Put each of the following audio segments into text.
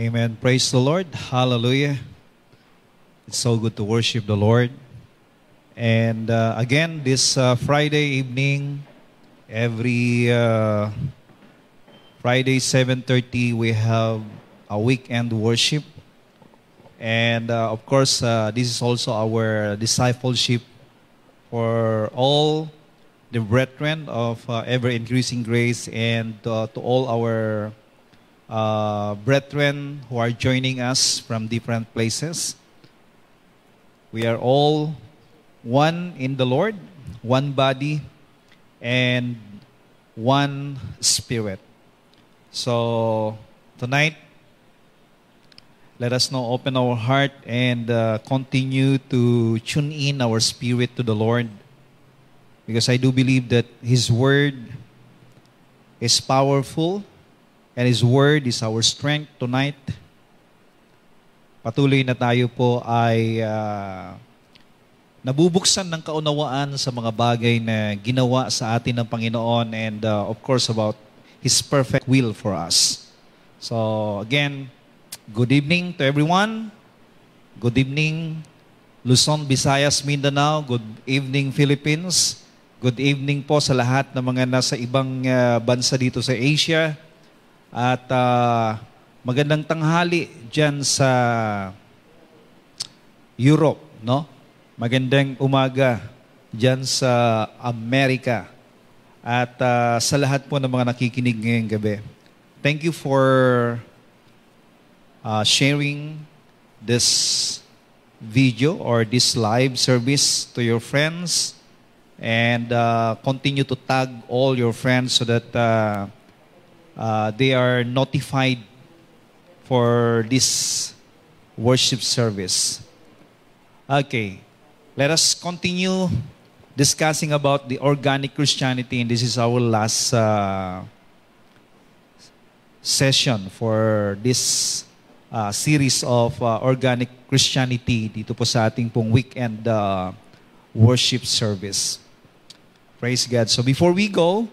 Amen. Praise the Lord. Hallelujah. It's so good to worship the Lord. And uh, again, this uh, Friday evening, every uh, Friday 7:30 we have a weekend worship. And uh, of course, uh, this is also our discipleship for all the brethren of uh, ever increasing grace and to all our uh, brethren who are joining us from different places. We are all one in the Lord, one body, and one spirit. So tonight, let us now open our heart and uh, continue to tune in our spirit to the Lord because I do believe that His Word is powerful and His Word is our strength tonight. Patuloy na tayo po ay uh, nabubuksan ng kaunawaan sa mga bagay na ginawa sa atin ng Panginoon and uh, of course about His perfect will for us. So again, good evening to everyone. Good evening Luzon, Visayas, Mindanao. Good evening Philippines. Good evening po sa lahat ng mga nasa ibang uh, bansa dito sa Asia. At uh, magandang tanghali dyan sa Europe, no? Magandang umaga dyan sa Amerika. At uh, sa lahat po ng mga nakikinig ngayong gabi. Thank you for uh, sharing this video or this live service to your friends and uh, continue to tag all your friends so that uh, uh, they are notified for this worship service. Okay, let us continue discussing about the organic Christianity, and this is our last uh, session for this uh, series of uh, organic Christianity dito po sa ating pong weekend uh, worship service. Praise God. So before we go,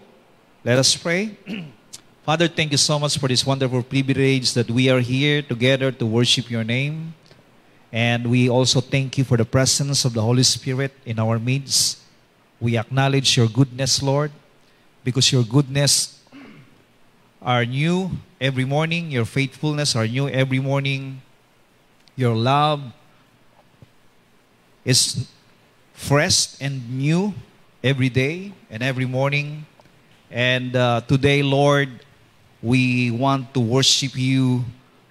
let us pray. Father, thank you so much for this wonderful privilege that we are here together to worship your name. And we also thank you for the presence of the Holy Spirit in our midst. We acknowledge your goodness, Lord, because your goodness are new every morning, your faithfulness are new every morning, your love is fresh and new every day and every morning. And uh, today, Lord, we want to worship you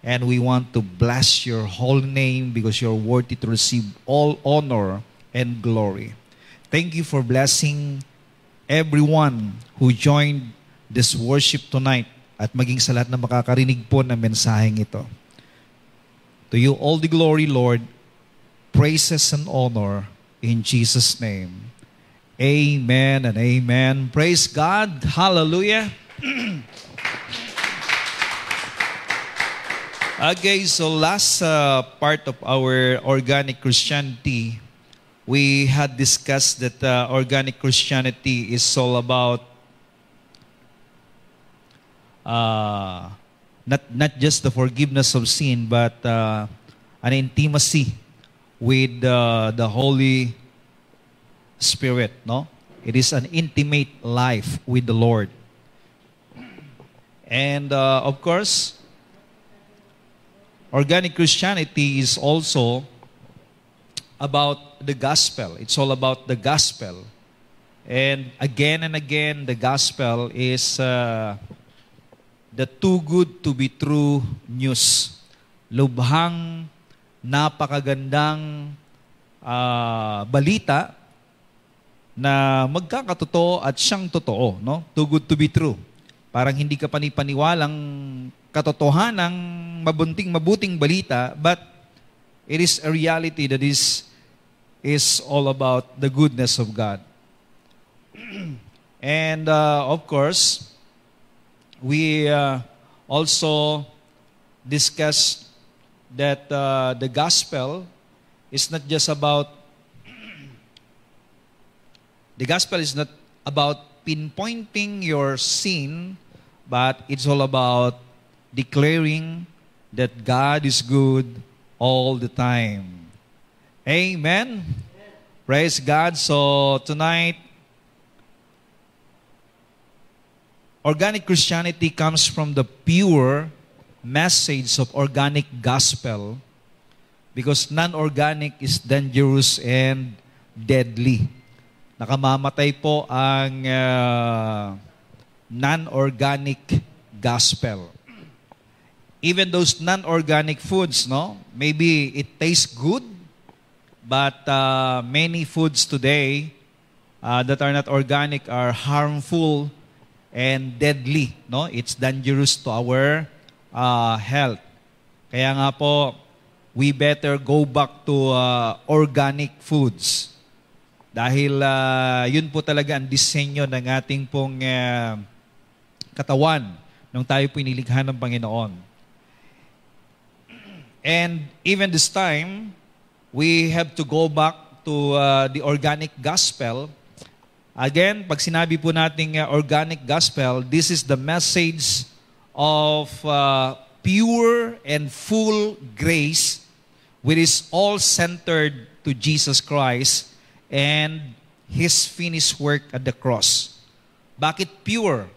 and we want to bless your holy name because you're worthy to receive all honor and glory. Thank you for blessing everyone who joined this worship tonight at maging sa lahat na makakarinig po ng mensaheng ito. To you all the glory, Lord, praises and honor in Jesus' name. Amen and amen. Praise God. Hallelujah. Okay, so last uh, part of our organic Christianity, we had discussed that uh, organic Christianity is all about uh, not not just the forgiveness of sin, but uh, an intimacy with uh, the Holy Spirit. No, it is an intimate life with the Lord, and uh, of course organic Christianity is also about the gospel. It's all about the gospel. And again and again, the gospel is uh, the too good to be true news. Lubhang, napakagandang uh, balita na magkakatotoo at siyang totoo. No? Too good to be true. Parang hindi ka panipaniwalang katotohanan ng mabunting mabuting balita, but it is a reality that is is all about the goodness of God. and uh, of course, we uh, also discussed that uh, the gospel is not just about the gospel is not about pinpointing your sin, but it's all about declaring that God is good all the time. Amen. Praise God. So tonight, organic Christianity comes from the pure message of organic gospel because non-organic is dangerous and deadly. Nakamamatay po ang uh, non-organic gospel. Even those non-organic foods, no? Maybe it tastes good, but uh, many foods today uh, that are not organic are harmful and deadly, no? It's dangerous to our uh, health. Kaya nga po, we better go back to uh, organic foods. Dahil uh, yun po talaga ang disenyo ng ating pong uh, katawan nung tayo po inilikha ng Panginoon. And even this time, we have to go back to uh, the organic gospel. Again, pag sinabi po nating uh, organic gospel, this is the message of uh, pure and full grace which is all centered to Jesus Christ and His finished work at the cross. Bakit pure?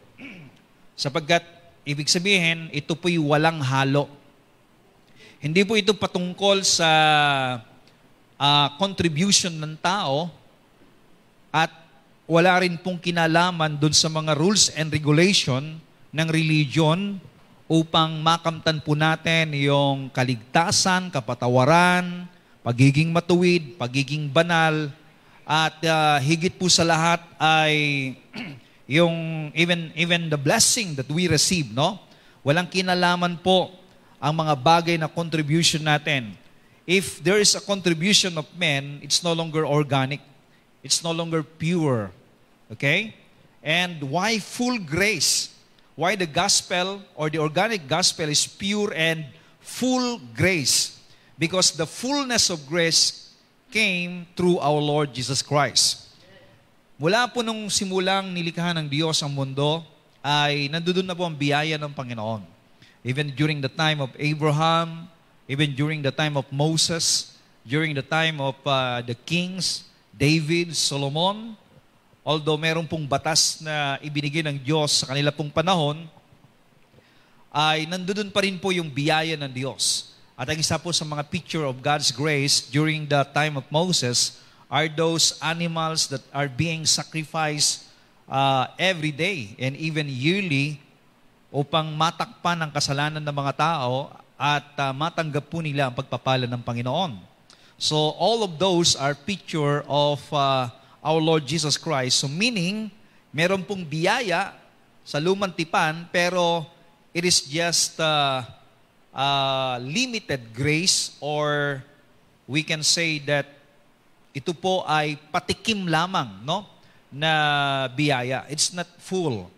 Sapagkat, ibig sabihin, ito po'y walang halo. Hindi po ito patungkol sa uh, contribution ng tao at wala rin pong kinalaman dun sa mga rules and regulation ng religion upang makamtan po natin yung kaligtasan, kapatawaran, pagiging matuwid, pagiging banal, at uh, higit po sa lahat ay yung even even the blessing that we receive, no? Walang kinalaman po ang mga bagay na contribution natin. If there is a contribution of men, it's no longer organic. It's no longer pure. Okay? And why full grace? why the gospel or the organic gospel is pure and full grace. Because the fullness of grace came through our Lord Jesus Christ. Mula po nung simulang nilikha ng Diyos ang mundo, ay nandoon na po ang biyaya ng Panginoon. Even during the time of Abraham, even during the time of Moses, during the time of uh, the kings, David, Solomon, although meron pong batas na ibinigay ng Diyos sa kanila pong panahon, ay nandoon pa rin po yung biyaya ng Diyos. At ang isa po sa mga picture of God's grace during the time of Moses are those animals that are being sacrificed uh, every day and even yearly upang matakpan ang kasalanan ng mga tao at uh, matanggap po nila ang pagpapala ng Panginoon. So all of those are picture of uh, our Lord Jesus Christ. So meaning, meron pong biyaya sa lumang tipan, pero it is just uh, uh, limited grace or we can say that ito po ay patikim lamang no na biyaya. It's not full.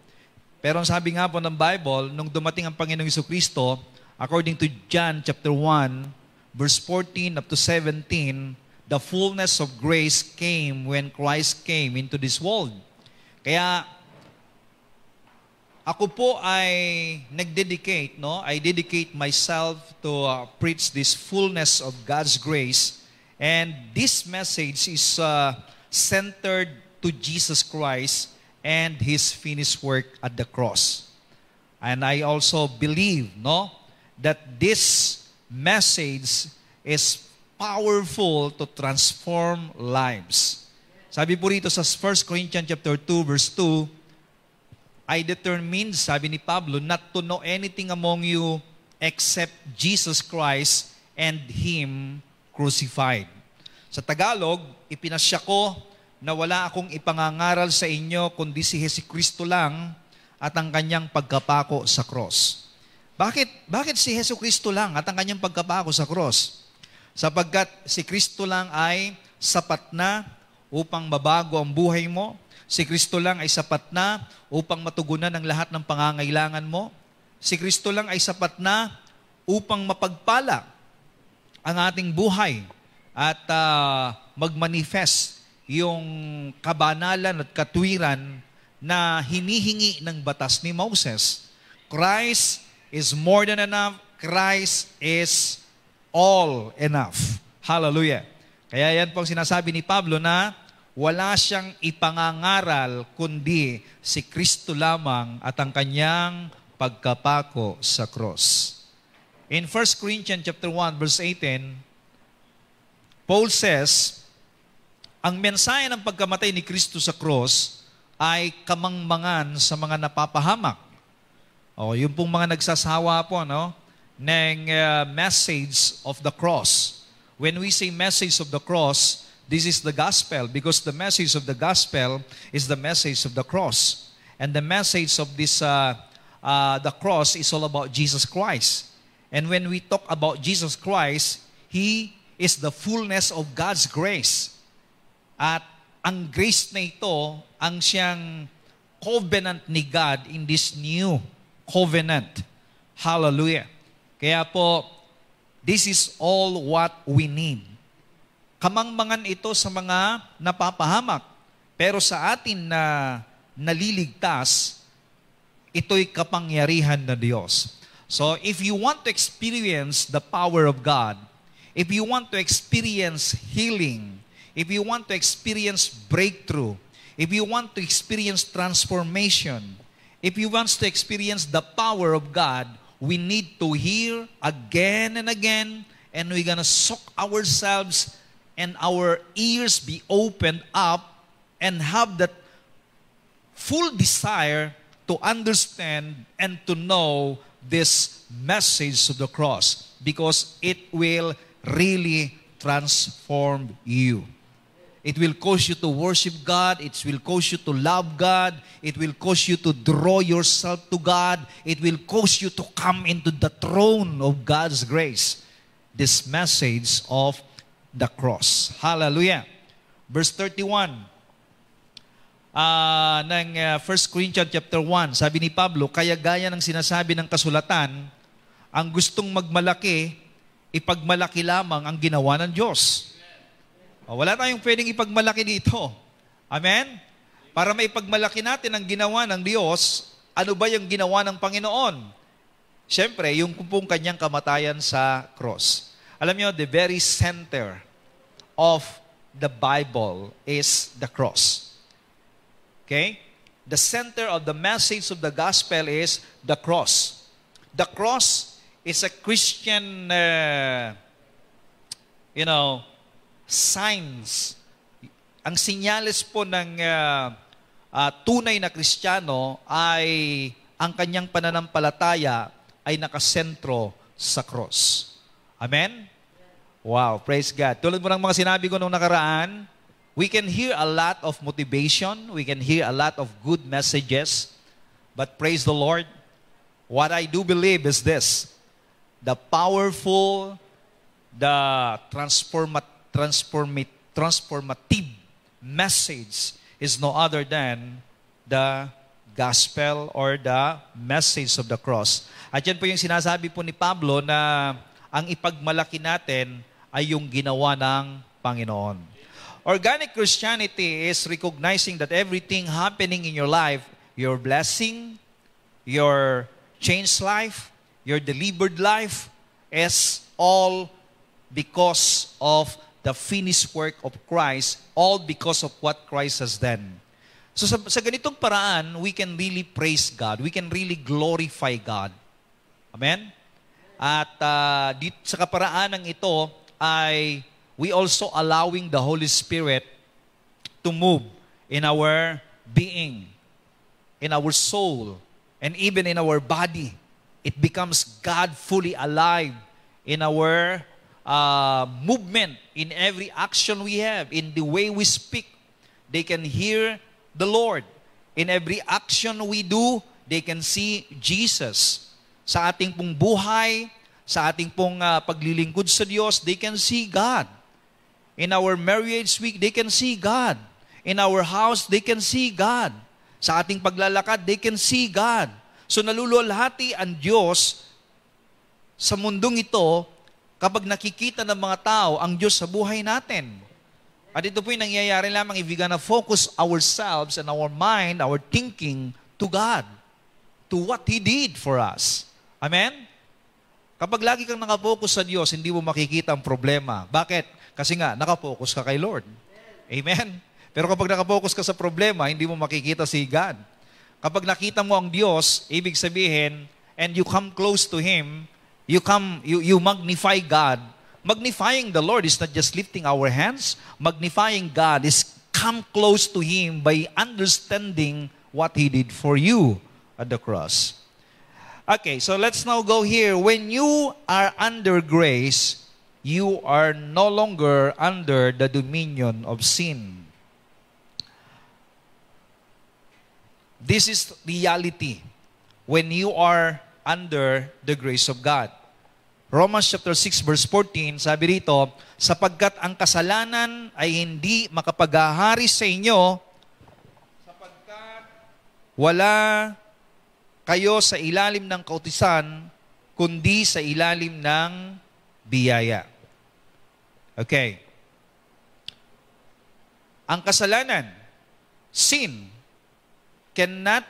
Pero ang sabi nga po ng Bible, nung dumating ang Panginoong Iso Kristo, according to John chapter 1, verse 14 up to 17, the fullness of grace came when Christ came into this world. Kaya ako po ay nagdedicate, no? I dedicate myself to uh, preach this fullness of God's grace. And this message is uh, centered to Jesus Christ and His finished work at the cross. And I also believe, no, that this message is powerful to transform lives. Sabi po rito sa 1 Corinthians chapter 2 verse 2, I determined, sabi ni Pablo, not to know anything among you except Jesus Christ and Him crucified. Sa Tagalog, ipinasya ko na wala akong ipangangaral sa inyo kundi si Hesus Kristo lang at ang kanyang pagkapako sa cross. Bakit, bakit si Hesus Kristo lang at ang kanyang pagkapako sa cross? Sapagkat si Kristo lang ay sapat na upang mabago ang buhay mo. Si Kristo lang ay sapat na upang matugunan ang lahat ng pangangailangan mo. Si Kristo lang ay sapat na upang mapagpala ang ating buhay at uh, magmanifest yung kabanalan at katwiran na hinihingi ng batas ni Moses. Christ is more than enough. Christ is all enough. Hallelujah. Kaya yan pong sinasabi ni Pablo na wala siyang ipangangaral kundi si Kristo lamang at ang kanyang pagkapako sa cross. In 1 Corinthians chapter 1 verse 18, Paul says, ang mensahe ng pagkamatay ni Kristo sa cross ay kamangmangan sa mga napapahamak. O, yung pong mga nagsasawa po, no? ng uh, message of the cross. When we say message of the cross, this is the gospel because the message of the gospel is the message of the cross. And the message of this uh, uh, the cross is all about Jesus Christ. And when we talk about Jesus Christ, He is the fullness of God's grace. At ang grace na ito, ang siyang covenant ni God in this new covenant. Hallelujah. Kaya po, this is all what we need. Kamangmangan ito sa mga napapahamak. Pero sa atin na naliligtas, ito'y kapangyarihan na Diyos. So if you want to experience the power of God, if you want to experience healing, if you want to experience breakthrough, if you want to experience transformation, if you want to experience the power of God, we need to hear again and again, and we're gonna soak ourselves and our ears be opened up and have that full desire to understand and to know this message of the cross because it will really transform you. It will cause you to worship God. It will cause you to love God. It will cause you to draw yourself to God. It will cause you to come into the throne of God's grace. This message of the cross. Hallelujah. Verse 31 uh, ng uh, 1 Corinthians chapter 1, sabi ni Pablo, kaya gaya ng sinasabi ng kasulatan, ang gustong magmalaki, ipagmalaki lamang ang ginawa ng Diyos. O, wala tayong pwedeng ipagmalaki dito. Amen? Para maipagmalaki natin ang ginawa ng Diyos, ano ba yung ginawa ng Panginoon? Siyempre, yung pong kanyang kamatayan sa cross. Alam niyo, the very center of the Bible is the cross. Okay? The center of the message of the gospel is the cross. The cross is a Christian, uh, you know, signs. Ang sinyales po ng uh, uh, tunay na Kristiyano ay ang kanyang pananampalataya ay nakasentro sa cross. Amen? Wow, praise God. Tulad mo ng mga sinabi ko nung nakaraan, we can hear a lot of motivation, we can hear a lot of good messages, but praise the Lord, what I do believe is this, the powerful, the transformative, transformative, transformative message is no other than the gospel or the message of the cross. At yan po yung sinasabi po ni Pablo na ang ipagmalaki natin ay yung ginawa ng Panginoon. Organic Christianity is recognizing that everything happening in your life, your blessing, your changed life, your delivered life, is all because of the finished work of Christ, all because of what Christ has done. So sa, sa ganitong paraan, we can really praise God. We can really glorify God. Amen? At uh, dit, sa kaparaan ng ito ay we also allowing the Holy Spirit to move in our being, in our soul, and even in our body. It becomes God fully alive in our uh, movement, in every action we have, in the way we speak. They can hear the Lord. In every action we do, they can see Jesus. Sa ating pong buhay, sa ating pong uh, paglilingkod sa Diyos, they can see God. In our marriage week, they can see God. In our house, they can see God. Sa ating paglalakad, they can see God. So naluluwalhati ang Diyos sa mundong ito kapag nakikita ng mga tao ang Diyos sa buhay natin. At ito po yung nangyayari lamang if we gonna focus ourselves and our mind, our thinking to God, to what He did for us. Amen? Kapag lagi kang nakapokus sa Diyos, hindi mo makikita ang problema. Bakit? Kasi nga, nakapokus ka kay Lord. Amen? Pero kapag nakapokus ka sa problema, hindi mo makikita si God. Kapag nakita mo ang Diyos, ibig sabihin, and you come close to Him, you come, you, you magnify God. Magnifying the Lord is not just lifting our hands. Magnifying God is come close to Him by understanding what He did for you at the cross. Okay, so let's now go here. When you are under grace, you are no longer under the dominion of sin. This is reality when you are under the grace of God. Romans chapter 6 verse 14, sabi rito, sapagkat ang kasalanan ay hindi makapaghahari sa inyo sapagkat wala kayo sa ilalim ng kautisan, kundi sa ilalim ng biyaya. Okay. Ang kasalanan, sin, cannot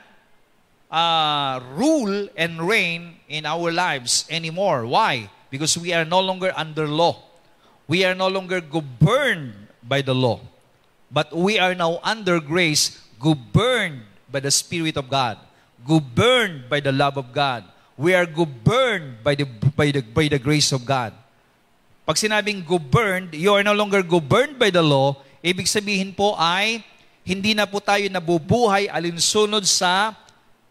uh, rule and reign in our lives anymore. Why? Because we are no longer under law. We are no longer governed by the law. But we are now under grace, governed by the Spirit of God governed by the love of God. We are governed by the, by the, by the grace of God. Pag sinabing governed, you are no longer governed by the law, ibig sabihin po ay hindi na po tayo nabubuhay alinsunod sa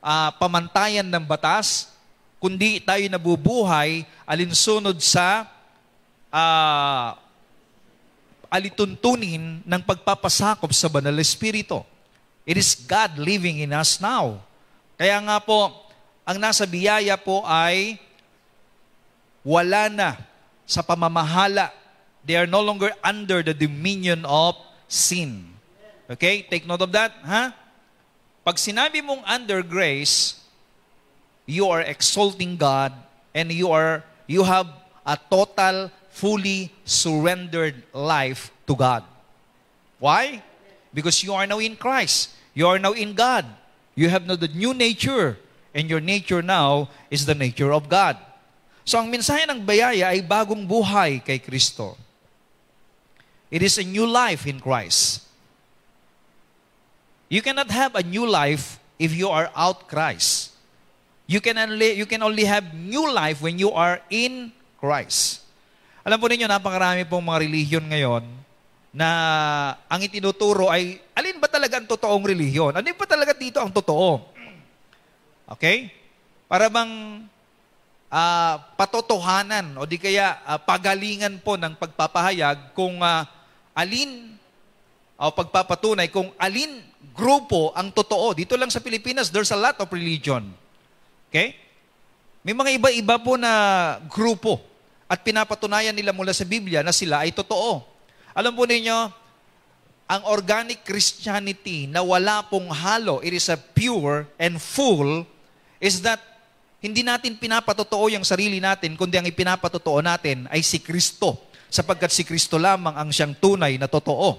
uh, pamantayan ng batas, kundi tayo nabubuhay alinsunod sa uh, alituntunin ng pagpapasakop sa banal na espiritu. It is God living in us now. Kaya nga po, ang nasa biyaya po ay wala na sa pamamahala. They are no longer under the dominion of sin. Okay? Take note of that, ha? Pag sinabi mong under grace, you are exalting God and you are you have a total fully surrendered life to God. Why? Because you are now in Christ. You are now in God. You have now the new nature. And your nature now is the nature of God. So ang mensahe ng bayaya ay bagong buhay kay Kristo. It is a new life in Christ. You cannot have a new life if you are out Christ. You can only you can only have new life when you are in Christ. Alam po ninyo, napakarami pong mga religion ngayon na ang itinuturo ay alin ba talaga ang totoong relihiyon? Alin ba talaga dito ang totoo? Okay? Para bang uh, patotohanan o di kaya uh, pagalingan po ng pagpapahayag kung uh, alin o pagpapatunay kung alin grupo ang totoo. Dito lang sa Pilipinas, there's a lot of religion. Okay? May mga iba-iba po na grupo at pinapatunayan nila mula sa Biblia na sila ay totoo. Alam po ninyo, ang organic Christianity na wala pong halo, it is a pure and full, is that hindi natin pinapatotoo yung sarili natin, kundi ang ipinapatotoo natin ay si Kristo. Sapagkat si Kristo lamang ang siyang tunay na totoo.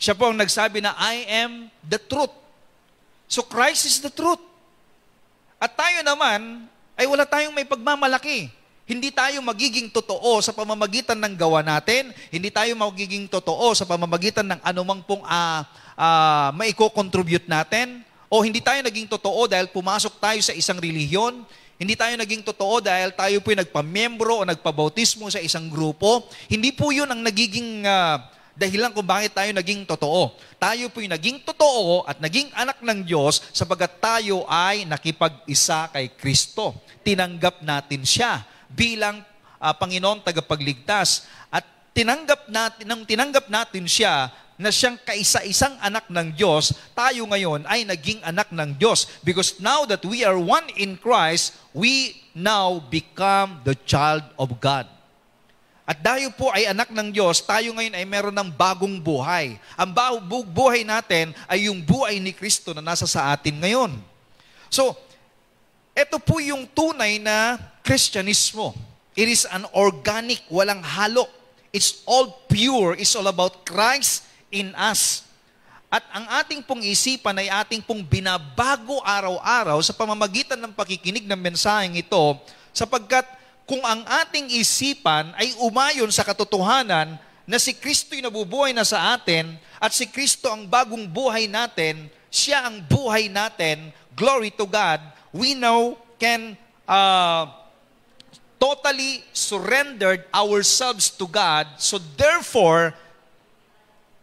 Siya po ang nagsabi na, I am the truth. So Christ is the truth. At tayo naman, ay wala tayong may pagmamalaki. Hindi tayo magiging totoo sa pamamagitan ng gawa natin. Hindi tayo magiging totoo sa pamamagitan ng anumang pong uh, uh, maiko-contribute natin. O hindi tayo naging totoo dahil pumasok tayo sa isang relihiyon. Hindi tayo naging totoo dahil tayo po'y nagpamembro o nagpabautismo sa isang grupo. Hindi po yun ang nagiging uh, dahilan kung bakit tayo naging totoo. Tayo po'y naging totoo at naging anak ng Diyos sapagat tayo ay nakipag-isa kay Kristo. Tinanggap natin siya bilang uh, Panginoon tagapagligtas. At tinanggap natin, nang tinanggap natin siya na siyang kaisa-isang anak ng Diyos, tayo ngayon ay naging anak ng Diyos. Because now that we are one in Christ, we now become the child of God. At dahil po ay anak ng Diyos, tayo ngayon ay meron ng bagong buhay. Ang buhay natin ay yung buhay ni Kristo na nasa sa atin ngayon. So, ito po yung tunay na Kristyanismo. It is an organic, walang halo. It's all pure. It's all about Christ in us. At ang ating pong isipan ay ating pong binabago araw-araw sa pamamagitan ng pakikinig ng mensaheng ito Sapagkat kung ang ating isipan ay umayon sa katotohanan na si Kristo'y nabubuhay na sa atin at si Kristo ang bagong buhay natin, siya ang buhay natin, glory to God, we now can uh, totally surrendered ourselves to God. So therefore,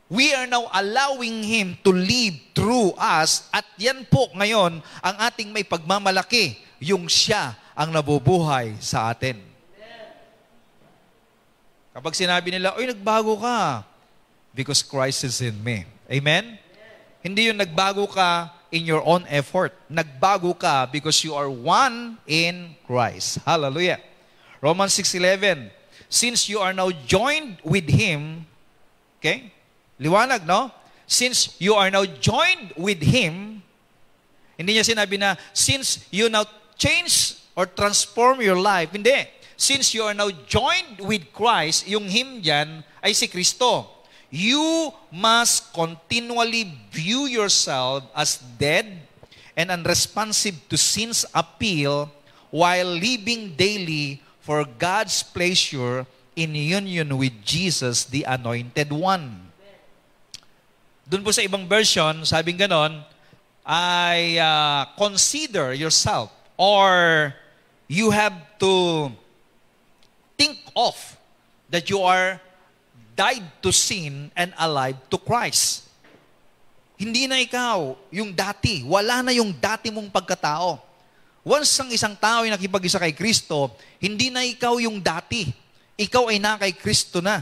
we are now allowing Him to live through us at yan po ngayon ang ating may pagmamalaki, yung siya ang nabubuhay sa atin. Kapag sinabi nila, Uy, nagbago ka. Because Christ is in me. Amen? Hindi yung nagbago ka in your own effort. Nagbago ka because you are one in Christ. Hallelujah. Romans 6.11 Since you are now joined with Him, okay? Liwanag, no? Since you are now joined with Him, hindi niya sinabi na, since you now change or transform your life. Hindi. Since you are now joined with Christ, yung Him dyan ay si Kristo. You must continually view yourself as dead and unresponsive to sin's appeal while living daily for God's pleasure in union with Jesus, the Anointed One. Doon po sa ibang version, sabing ganon, I uh, consider yourself or you have to think of that you are died to sin and alive to Christ. Hindi na ikaw yung dati. Wala na yung dati mong pagkatao. Once ang isang tao ay nakipag-isa kay Kristo, hindi na ikaw yung dati. Ikaw ay na kay Kristo na.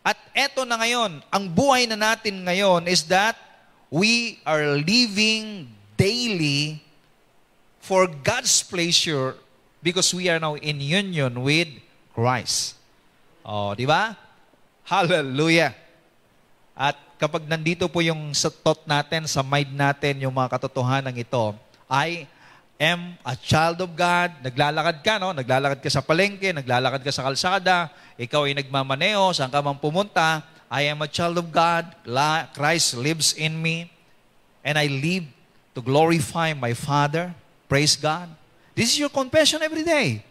At eto na ngayon, ang buhay na natin ngayon is that we are living daily for God's pleasure because we are now in union with Christ. Oh, di ba? Hallelujah. At kapag nandito po yung sa thought natin, sa mind natin, yung mga katotohanan ito, I am a child of God. Naglalakad ka, no? Naglalakad ka sa palengke, naglalakad ka sa kalsada, ikaw ay nagmamaneo, saan ka man pumunta, I am a child of God. Christ lives in me. And I live to glorify my Father. Praise God. This is your confession every day.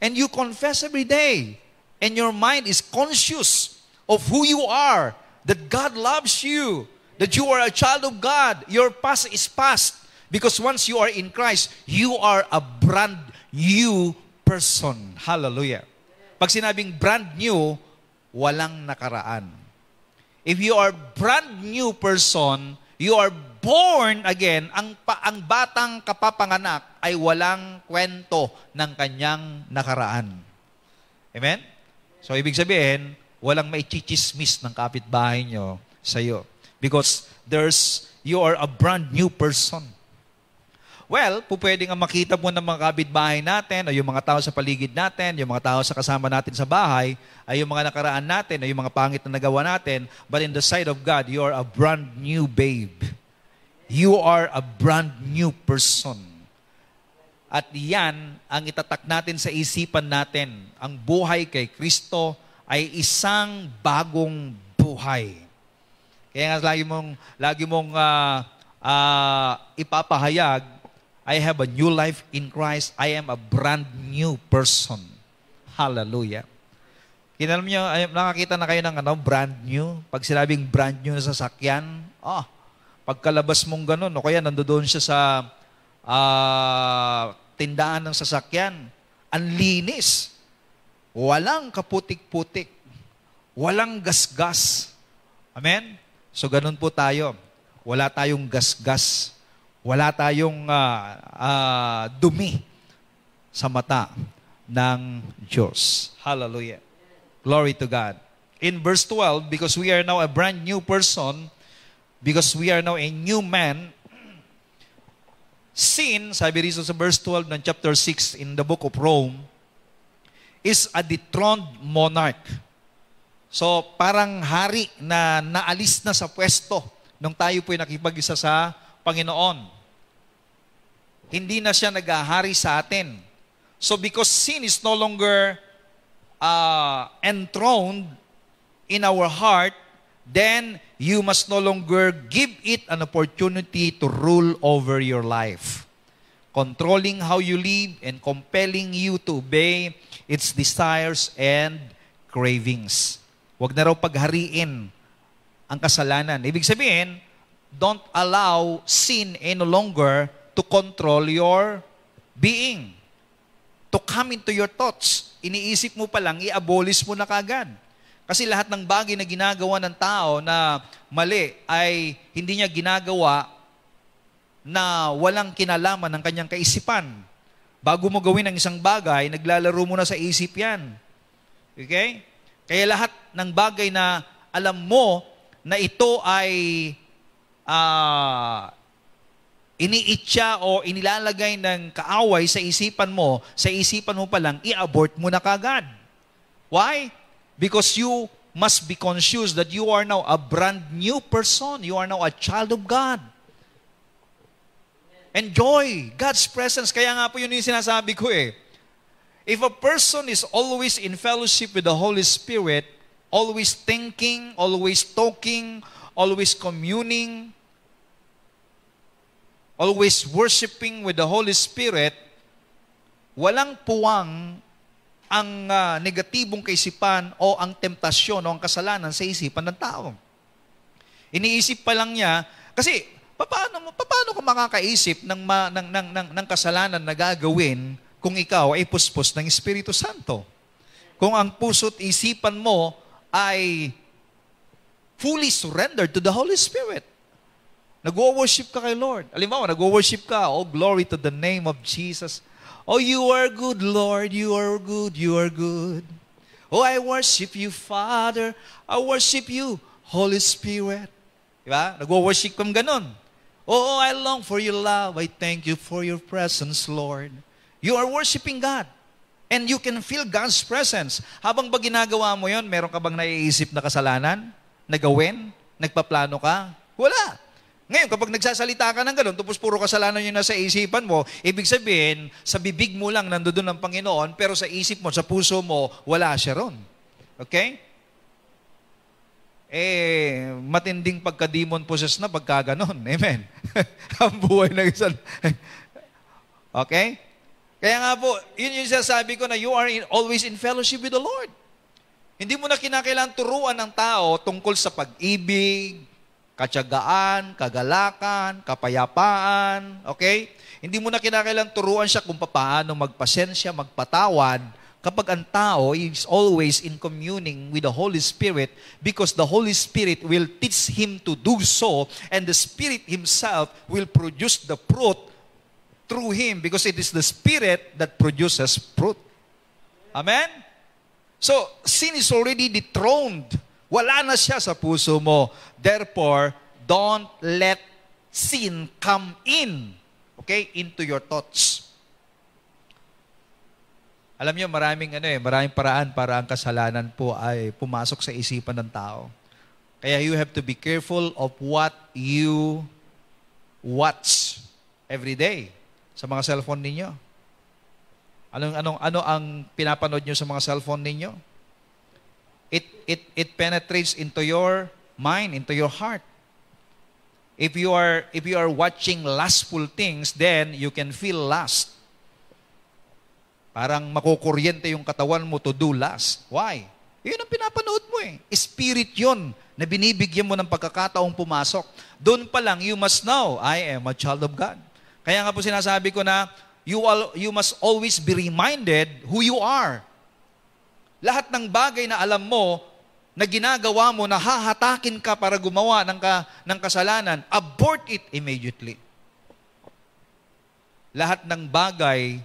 And you confess every day. And your mind is conscious of who you are, that God loves you, that you are a child of God. Your past is past. Because once you are in Christ, you are a brand new person. Hallelujah. Pag sinabing brand new, walang nakaraan. If you are brand new person, you are born again, ang, pa, ang batang kapapanganak ay walang kwento ng kanyang nakaraan. Amen? So, ibig sabihin, walang maichismis ng kapitbahay nyo sa iyo. Because there's, you are a brand new person. Well, po pwede nga makita mo ng mga kapitbahay natin, o yung mga tao sa paligid natin, yung mga tao sa kasama natin sa bahay, ay yung mga nakaraan natin, o yung mga pangit na nagawa natin, but in the sight of God, you are a brand new babe. You are a brand new person. At yan ang itatak natin sa isipan natin. Ang buhay kay Kristo ay isang bagong buhay. Kaya nga lagi mong, lagi mong uh, uh, ipapahayag, I have a new life in Christ. I am a brand new person. Hallelujah. Kinalam niyo, nakakita na kayo ng ano, brand new? Pag sinabing brand new na sasakyan, oh, Pagkalabas mong ganun, o kaya nandoon siya sa uh, tindahan ng sasakyan, ang linis. Walang kaputik-putik. Walang gasgas. Amen? So ganun po tayo. Wala tayong gasgas. Wala tayong uh, uh, dumi sa mata ng Diyos. Hallelujah. Glory to God. In verse 12, because we are now a brand new person, because we are now a new man, sin, sabi rito sa verse 12 ng chapter 6 in the book of Rome, is a dethroned monarch. So, parang hari na naalis na sa pwesto nung tayo po'y nakipag-isa sa Panginoon. Hindi na siya nagahari sa atin. So, because sin is no longer uh, enthroned in our heart, then you must no longer give it an opportunity to rule over your life. controlling how you live, and compelling you to obey its desires and cravings. Huwag na raw paghariin ang kasalanan. Ibig sabihin, don't allow sin any longer to control your being. To come into your thoughts. Iniisip mo pa lang, i-abolish mo na kagad. Kasi lahat ng bagay na ginagawa ng tao na mali ay hindi niya ginagawa na walang kinalaman ng kanyang kaisipan. Bago mo gawin ang isang bagay, naglalaro mo na sa isip yan. Okay? Kaya lahat ng bagay na alam mo na ito ay uh, iniitya o inilalagay ng kaaway sa isipan mo, sa isipan mo pa lang, i-abort mo na kagad. Why? Because you must be conscious that you are now a brand new person. You are now a child of God. Enjoy God's presence. Kaya nga po yun yung sinasabi ko eh. If a person is always in fellowship with the Holy Spirit, always thinking, always talking, always communing, always worshiping with the Holy Spirit, walang puwang ang uh, negatibong kaisipan o ang temptasyon o ang kasalanan sa isipan ng tao. Iniisip pa lang niya, kasi paano, paano ka makakaisip ng, ma, ng, ng, ng, ng kasalanan na gagawin kung ikaw ay puspos ng Espiritu Santo? Kung ang puso't isipan mo ay fully surrendered to the Holy Spirit. Nag-worship ka kay Lord. Alimbawa, nag-worship ka, oh, glory to the name of Jesus. Oh, you are good, Lord. You are good. You are good. Oh, I worship you, Father. I worship you, Holy Spirit. Diba? Nag-worship kang ganun. Oh, I long for your love. I thank you for your presence, Lord. You are worshiping God. And you can feel God's presence. Habang ba ginagawa mo yon, meron ka bang naiisip na kasalanan? Na gawin? Nagpaplano ka? Wala. Ngayon, kapag nagsasalita ka ng ganun, tapos puro kasalanan yung nasa isipan mo, ibig sabihin, sa bibig mo lang nandoon ng Panginoon, pero sa isip mo, sa puso mo, wala siya ron. Okay? Eh, matinding pagka-demon possessed na pagka ganon. Amen. Ang buhay ng isang... okay? Kaya nga po, yun yung sasabi ko na you are in, always in fellowship with the Lord. Hindi mo na kinakailangan turuan ng tao tungkol sa pag-ibig, katyagaan, kagalakan, kapayapaan, okay? Hindi mo na kinakailang turuan siya kung paano magpasensya, magpatawad, kapag ang tao is always in communing with the Holy Spirit because the Holy Spirit will teach him to do so and the Spirit himself will produce the fruit through him because it is the Spirit that produces fruit. Amen? So, sin is already dethroned wala na siya sa puso mo. Therefore, don't let sin come in, okay, into your thoughts. Alam niyo, maraming ano eh, maraming paraan para ang kasalanan po ay pumasok sa isipan ng tao. Kaya you have to be careful of what you watch every day sa mga cellphone ninyo. Anong anong ano ang pinapanood niyo sa mga cellphone ninyo? It, it, it penetrates into your mind, into your heart. If you are if you are watching lustful things, then you can feel lust. Parang makukuryente yung katawan mo to do lust. Why? Yun ang pinapanood mo eh. Spirit yun na binibigyan mo ng pagkakataong pumasok. Doon pa lang, you must know, I am a child of God. Kaya nga po sinasabi ko na, you, all, you must always be reminded who you are lahat ng bagay na alam mo, na ginagawa mo, na hahatakin ka para gumawa ng, ka, ng kasalanan, abort it immediately. Lahat ng bagay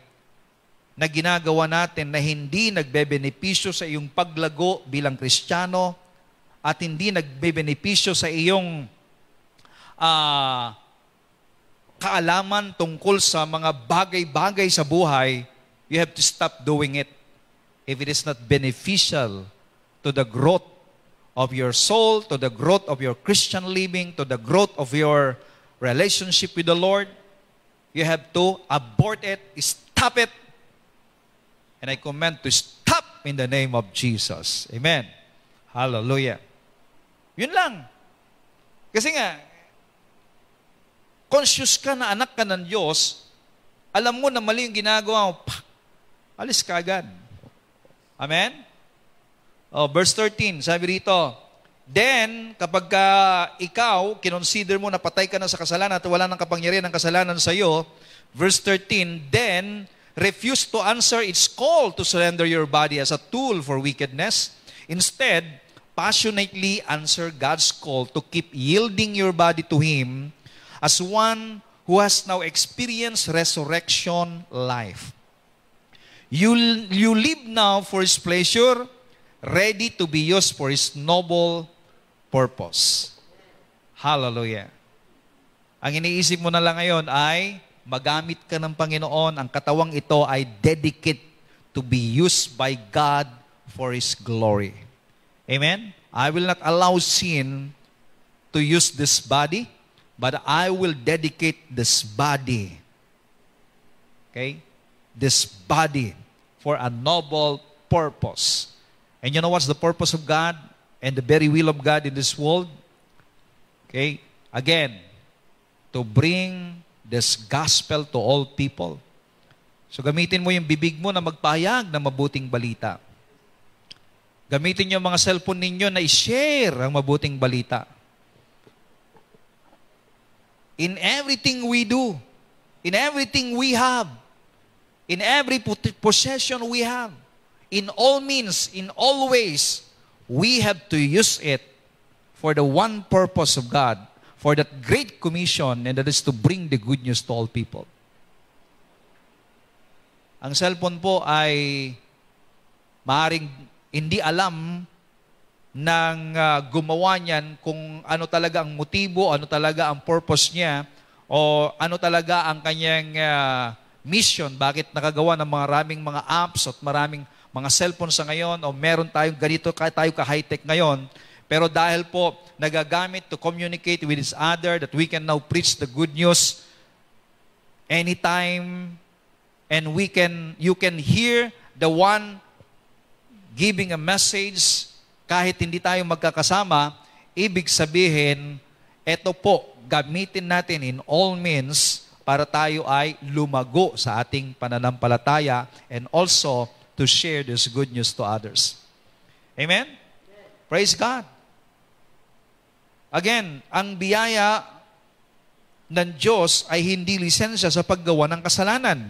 na ginagawa natin na hindi nagbebenepisyo sa iyong paglago bilang Kristiyano at hindi nagbebenepisyo sa iyong uh, kaalaman tungkol sa mga bagay-bagay sa buhay, you have to stop doing it if it is not beneficial to the growth of your soul, to the growth of your Christian living, to the growth of your relationship with the Lord, you have to abort it, stop it. And I command to stop in the name of Jesus. Amen. Hallelujah. Yun lang. Kasi nga, conscious ka na anak ka ng Diyos, alam mo na mali yung ginagawa mo, pak, alis ka agad. Amen? Oh, verse 13, sabi rito, Then, kapag ka ikaw, kinonsider mo na patay ka na sa kasalanan at wala nang kapangyarihan ng kasalanan sa iyo, verse 13, Then, refuse to answer its call to surrender your body as a tool for wickedness. Instead, passionately answer God's call to keep yielding your body to Him as one who has now experienced resurrection life. You, you live now for His pleasure, ready to be used for His noble purpose. Hallelujah. Ang iniisip mo na lang ngayon ay magamit ka ng Panginoon. Ang katawang ito ay dedicate to be used by God for His glory. Amen? I will not allow sin to use this body, but I will dedicate this body. Okay? This body for a noble purpose. And you know what's the purpose of God? and the very will of God in this world. Okay? Again, to bring this gospel to all people. So gamitin mo yung bibig mo na magpahayag ng mabuting balita. Gamitin niyo mga cellphone ninyo na i-share ang mabuting balita. In everything we do, in everything we have, in every possession we have, in all means, in all ways, we have to use it for the one purpose of God, for that great commission, and that is to bring the good news to all people. Ang cellphone po ay maaring hindi alam ng uh, gumawa niyan kung ano talaga ang motibo, ano talaga ang purpose niya, o ano talaga ang kanyang uh, mission, bakit nakagawa ng maraming mga apps at maraming mga cellphone sa ngayon o meron tayong ganito tayo ka-high-tech ngayon. Pero dahil po nagagamit to communicate with each other that we can now preach the good news anytime and we can you can hear the one giving a message kahit hindi tayo magkakasama, ibig sabihin, ito po, gamitin natin in all means para tayo ay lumago sa ating pananampalataya and also to share this good news to others. Amen? Praise God. Again, ang biyaya ng Diyos ay hindi lisensya sa paggawa ng kasalanan.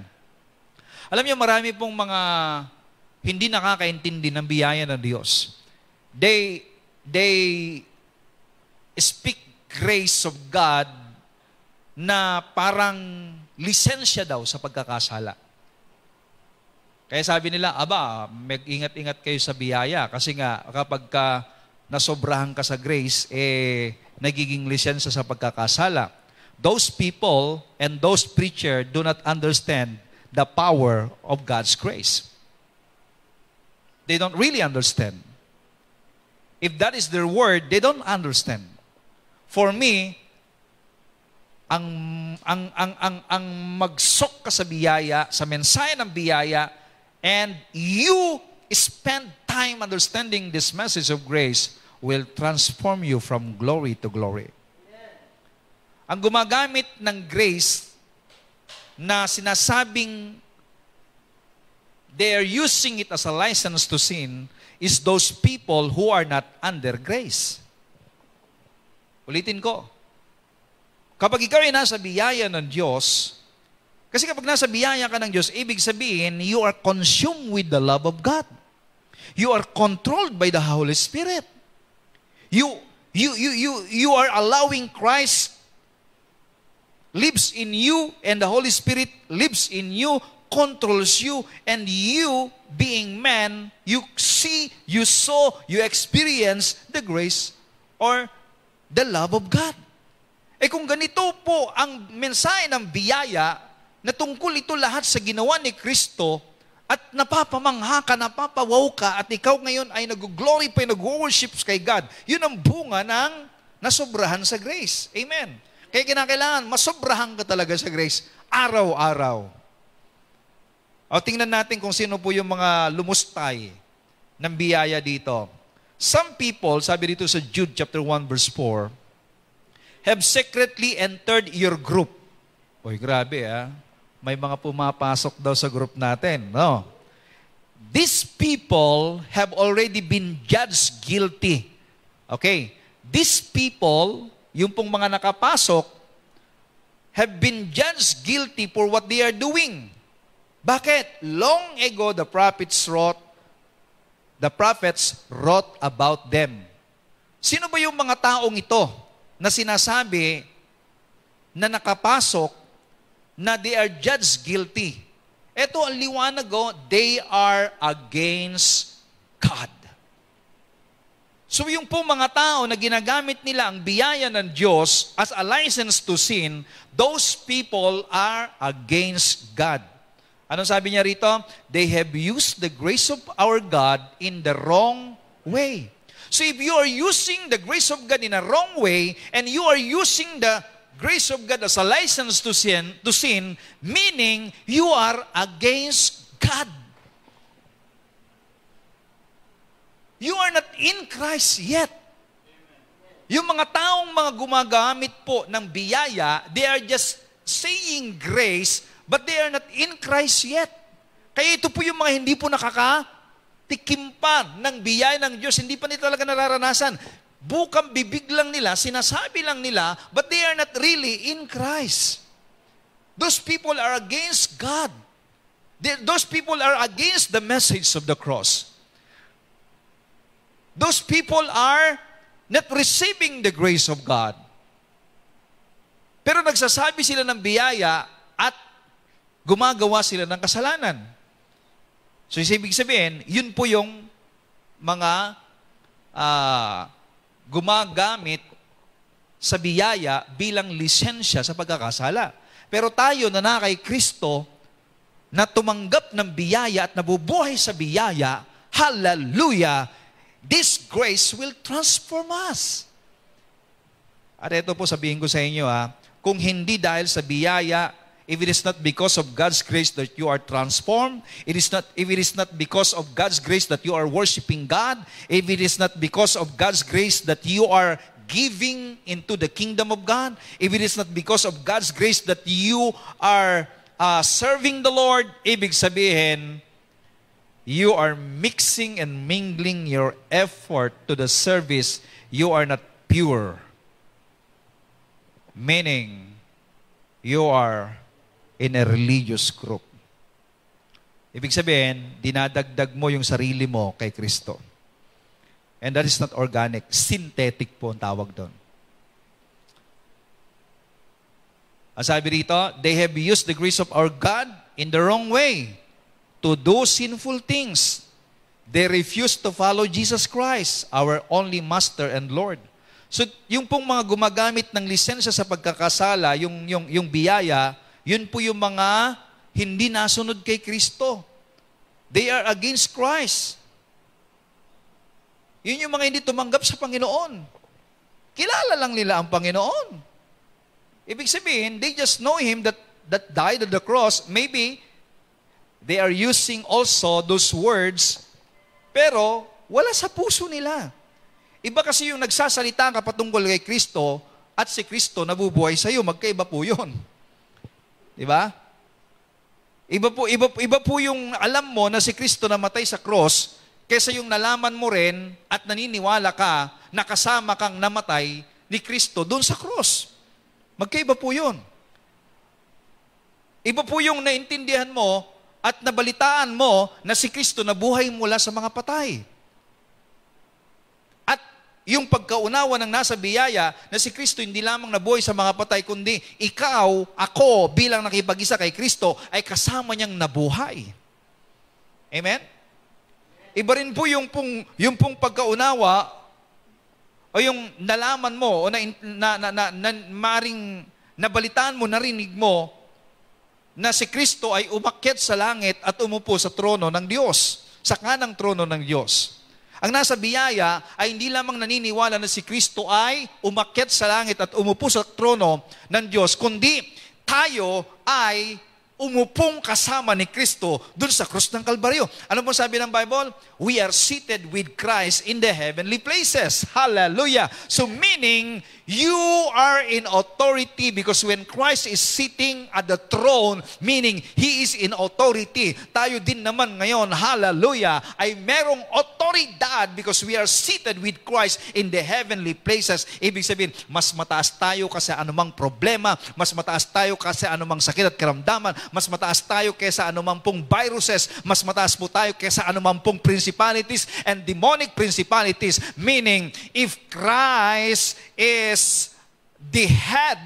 Alam niyo, marami pong mga hindi nakakaintindi ng biyaya ng Diyos. They, they speak grace of God na parang lisensya daw sa pagkakasala. Kaya sabi nila, aba, mag-ingat-ingat kayo sa biyaya kasi nga kapag ka nasobrahan ka sa grace, eh, nagiging lisensya sa pagkakasala. Those people and those preacher do not understand the power of God's grace. They don't really understand. If that is their word, they don't understand. For me, ang ang ang ang ang magsok ka sa biyaya, sa mensahe ng biyaya, and you spend time understanding this message of grace will transform you from glory to glory. Ang gumagamit ng grace na sinasabing they are using it as a license to sin is those people who are not under grace. Ulitin ko. Kapag ikaw ay nasa biyaya ng Diyos, kasi kapag nasa biyaya ka ng Diyos, ibig sabihin, you are consumed with the love of God. You are controlled by the Holy Spirit. You, you, you, you, you are allowing Christ lives in you and the Holy Spirit lives in you, controls you, and you, being man, you see, you saw, you experience the grace or the love of God. Eh kung ganito po ang mensahe ng biyaya, na tungkol ito lahat sa ginawa ni Kristo at napapamangha ka, napapawaw ka, at ikaw ngayon ay nag-glorify, nag-worship kay God. Yun ang bunga ng nasobrahan sa grace. Amen. Kaya kinakailangan, masobrahan ka talaga sa grace, araw-araw. O tingnan natin kung sino po yung mga lumustay ng biyaya dito. Some people, sabi dito sa Jude chapter 1 verse 4, have secretly entered your group. Oy, grabe ah May mga pumapasok daw sa group natin. No? These people have already been judged guilty. Okay? These people, yung pong mga nakapasok, have been judged guilty for what they are doing. Bakit? Long ago, the prophets wrote, the prophets wrote about them. Sino ba yung mga taong ito na sinasabi na nakapasok na they are judged guilty. Ito ang liwanag ko, they are against God. So yung po mga tao na ginagamit nila ang biyaya ng Diyos as a license to sin, those people are against God. Ano sabi niya rito? They have used the grace of our God in the wrong way. So if you are using the grace of God in a wrong way and you are using the grace of God as a license to sin, to sin, meaning you are against God. You are not in Christ yet. Yung mga taong mga gumagamit po ng biyaya, they are just saying grace, but they are not in Christ yet. Kaya ito po yung mga hindi po nakakatikim pa ng biyaya ng Diyos, hindi pa nila talaga nararanasan bukang bibig lang nila, sinasabi lang nila, but they are not really in Christ. Those people are against God. Those people are against the message of the cross. Those people are not receiving the grace of God. Pero nagsasabi sila ng biyaya at gumagawa sila ng kasalanan. So, ibig sabihin, yun po yung mga uh, gumagamit sa biyaya bilang lisensya sa pagkakasala. Pero tayo na na kay Kristo, na tumanggap ng biyaya at nabubuhay sa biyaya, hallelujah, this grace will transform us. At ito po sabihin ko sa inyo ha, kung hindi dahil sa biyaya, if it is not because of God's grace that you are transformed, it is not if it is not because of God's grace that you are worshiping God, if it is not because of God's grace that you are giving into the kingdom of God, if it is not because of God's grace that you are uh, serving the Lord, ibig sabihin, you are mixing and mingling your effort to the service, you are not pure. Meaning, you are in a religious group. Ibig sabihin, dinadagdag mo yung sarili mo kay Kristo. And that is not organic. Synthetic po ang tawag doon. Ang sabi rito, they have used the grace of our God in the wrong way to do sinful things. They refuse to follow Jesus Christ, our only Master and Lord. So, yung pong mga gumagamit ng lisensya sa pagkakasala, yung, yung, yung biyaya, yun po yung mga hindi nasunod kay Kristo. They are against Christ. Yun yung mga hindi tumanggap sa Panginoon. Kilala lang nila ang Panginoon. Ibig sabihin, they just know Him that, that died on the cross. Maybe they are using also those words, pero wala sa puso nila. Iba kasi yung nagsasalita ka patungkol kay Kristo at si Kristo nabubuhay sa iyo, magkaiba po yun. Di ba? Iba po, iba, iba po yung alam mo na si Kristo namatay sa cross kaysa yung nalaman mo rin at naniniwala ka na kasama kang namatay ni Kristo doon sa cross. Magkaiba po yun. Iba po yung naintindihan mo at nabalitaan mo na si Kristo nabuhay mula sa mga patay yung pagkaunawa ng nasa biyaya na si Kristo hindi lamang nabuhay sa mga patay, kundi ikaw, ako, bilang nakipag-isa kay Kristo, ay kasama niyang nabuhay. Amen? Iba rin po yung pong, yung pong pagkaunawa o yung nalaman mo o na, na, na, na, na maring nabalitaan mo, narinig mo na si Kristo ay umakyat sa langit at umupo sa trono ng Diyos, sa kanang trono ng Diyos. Ang nasa biyaya ay hindi lamang naniniwala na si Kristo ay umakyat sa langit at umupo sa trono ng Diyos, kundi tayo ay umupong kasama ni Kristo dun sa krus ng Kalbaryo. Ano po sabi ng Bible? We are seated with Christ in the heavenly places. Hallelujah! So meaning, You are in authority because when Christ is sitting at the throne, meaning He is in authority, tayo din naman ngayon, hallelujah, ay merong otoridad because we are seated with Christ in the heavenly places. Ibig sabihin, mas mataas tayo kasi anumang problema, mas mataas tayo kasi anumang sakit at karamdaman, mas mataas tayo kaysa anumang pong viruses, mas mataas po tayo kaysa anumang pong principalities and demonic principalities. Meaning, if Christ is the head,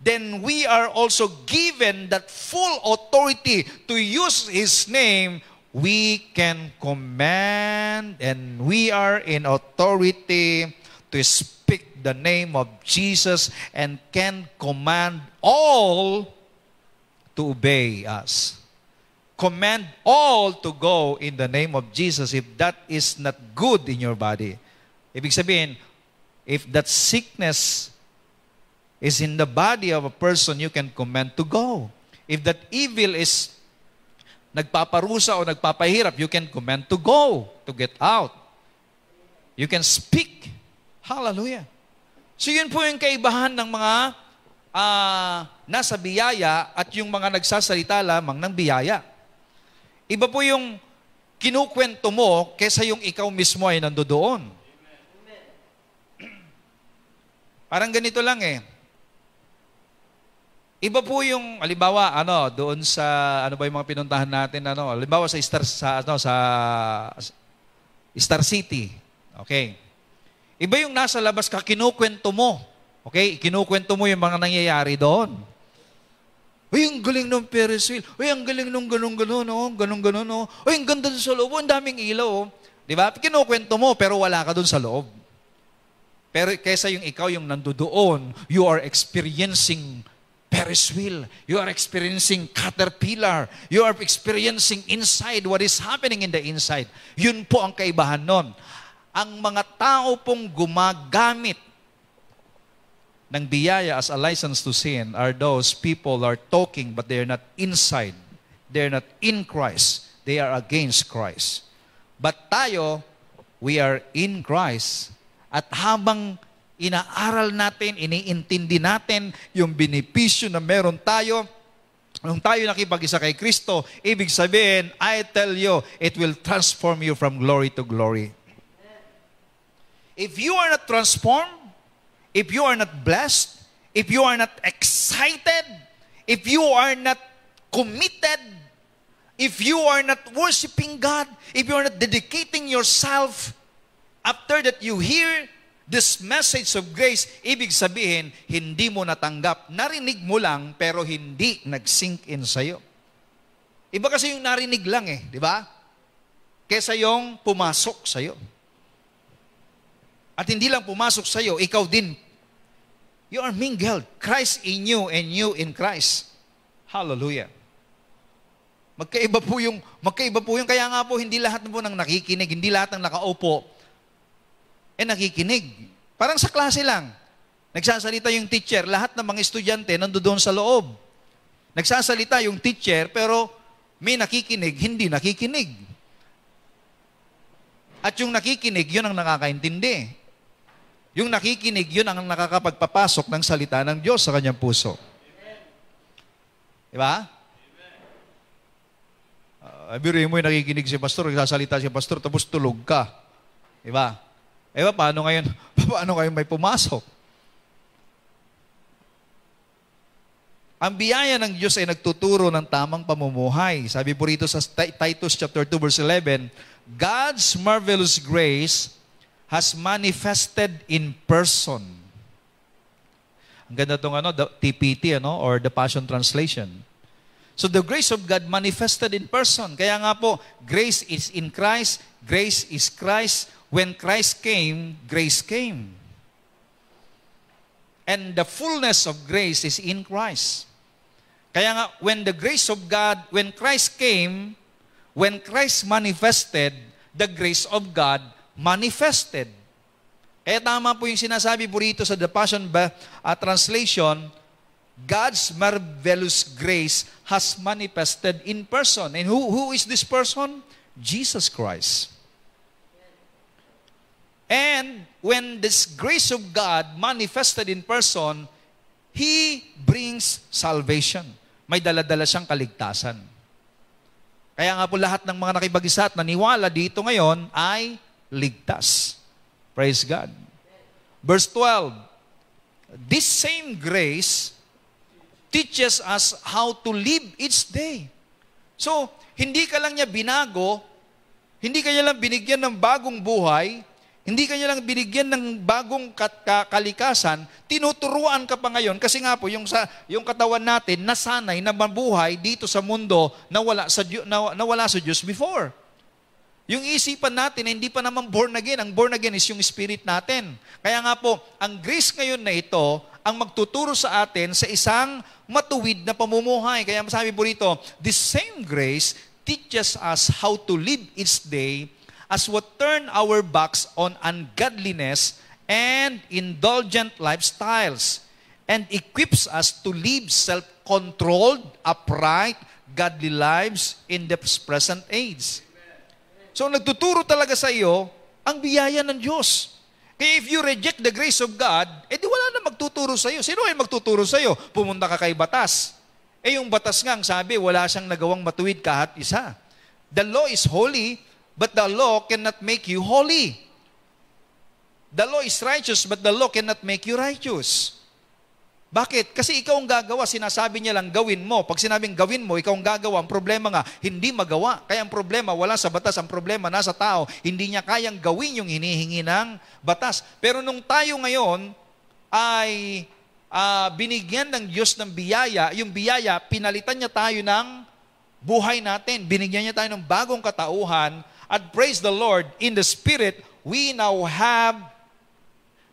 then we are also given that full authority to use His name. We can command and we are in authority to speak the name of Jesus and can command all to obey us. Command all to go in the name of Jesus if that is not good in your body. Ibig sabihin, if that sickness is in the body of a person, you can command to go. If that evil is nagpaparusa o nagpapahirap, you can command to go, to get out. You can speak. Hallelujah. So yun po yung kaibahan ng mga uh, nasa biyaya at yung mga nagsasalita lamang ng biyaya. Iba po yung kinukwento mo kesa yung ikaw mismo ay nandoon. Parang ganito lang eh. Iba po yung, halimbawa, ano, doon sa, ano ba yung mga pinuntahan natin, ano, halimbawa sa Star, sa, ano, sa Star City. Okay. Iba yung nasa labas ka, kinukwento mo. Okay? Kinukwento mo yung mga nangyayari doon. Uy, ang galing ng Ferris wheel. Uy, ang galing nung ganun-ganun, oh. Ganun-ganun, oh. Uy, ang ganda sa loob. Ang daming ilaw, oh. Di ba? Kinukwento mo, pero wala ka doon sa loob. Pero kaysa yung ikaw yung nandoon, you are experiencing Ferris wheel. You are experiencing caterpillar. You are experiencing inside what is happening in the inside. Yun po ang kaibahan nun. Ang mga tao pong gumagamit ng biyaya as a license to sin are those people are talking but they are not inside. They are not in Christ. They are against Christ. But tayo, we are in Christ at habang inaaral natin, iniintindi natin yung benepisyo na meron tayo, nung tayo nakipag-isa kay Kristo, ibig sabihin, I tell you, it will transform you from glory to glory. If you are not transformed, if you are not blessed, if you are not excited, if you are not committed, if you are not worshiping God, if you are not dedicating yourself After that you hear this message of grace, ibig sabihin, hindi mo natanggap. Narinig mo lang, pero hindi nag-sink in sa'yo. Iba kasi yung narinig lang eh, di ba? Kesa yung pumasok sa'yo. At hindi lang pumasok sa'yo, ikaw din. You are mingled. Christ in you and you in Christ. Hallelujah. Magkaiba po yung, magkaiba po yung, kaya nga po, hindi lahat po ng nakikinig, hindi lahat ng nakaupo, eh nakikinig. Parang sa klase lang. Nagsasalita yung teacher, lahat ng mga estudyante nandoon sa loob. Nagsasalita yung teacher, pero may nakikinig, hindi nakikinig. At yung nakikinig, yun ang nakakaintindi. Yung nakikinig, yun ang nakakapagpapasok ng salita ng Diyos sa kanyang puso. Di ba? Uh, biruin mo yung nakikinig si pastor, nagsasalita si pastor, tapos tulog ka. Di ba? Eh, paano ngayon? Paano ngayon may pumasok? Ang biyaya ng Diyos ay nagtuturo ng tamang pamumuhay. Sabi po rito sa Titus chapter 2 verse 11, God's marvelous grace has manifested in person. Ang ganda itong ano, the TPT ano, or the Passion Translation. So the grace of God manifested in person. Kaya nga po, grace is in Christ, grace is Christ, When Christ came, grace came. And the fullness of grace is in Christ. Kaya nga, when the grace of God, when Christ came, when Christ manifested, the grace of God manifested. Kaya tama po yung sinasabi po rito sa The Passion uh, Translation, God's marvelous grace has manifested in person. And who, who is this person? Jesus Christ. And when this grace of God manifested in person, He brings salvation. May daladala siyang kaligtasan. Kaya nga po lahat ng mga nakibag-isa at naniwala dito ngayon ay ligtas. Praise God. Verse 12, This same grace teaches us how to live each day. So, hindi ka lang niya binago, hindi ka niya lang binigyan ng bagong buhay, hindi ka niya lang binigyan ng bagong kalikasan, tinuturuan ka pa ngayon kasi nga po yung sa yung katawan natin nasanay na mabuhay dito sa mundo na wala sa na, na wala sa Diyos before. Yung isipan natin na hindi pa naman born again, ang born again is yung spirit natin. Kaya nga po, ang grace ngayon na ito ang magtuturo sa atin sa isang matuwid na pamumuhay. Kaya masabi po rito, this same grace teaches us how to live each day as what turn our backs on ungodliness and indulgent lifestyles and equips us to live self-controlled, upright, godly lives in the present age. So nagtuturo talaga sa iyo ang biyaya ng Diyos. Kaya if you reject the grace of God, edi wala na magtuturo sa iyo. Sino ay magtuturo sa iyo? Pumunta ka kay batas. Eh yung batas nga, ang sabi, wala siyang nagawang matuwid kahit isa. The law is holy, but the law cannot make you holy. The law is righteous, but the law cannot make you righteous. Bakit? Kasi ikaw ang gagawa, sinasabi niya lang gawin mo. Pag sinabing gawin mo, ikaw ang gagawa. Ang problema nga, hindi magawa. Kaya ang problema, wala sa batas. Ang problema, nasa tao. Hindi niya kayang gawin yung hinihingi ng batas. Pero nung tayo ngayon ay uh, binigyan ng Diyos ng biyaya, yung biyaya, pinalitan niya tayo ng buhay natin. Binigyan niya tayo ng bagong katauhan. At praise the Lord, in the Spirit, we now have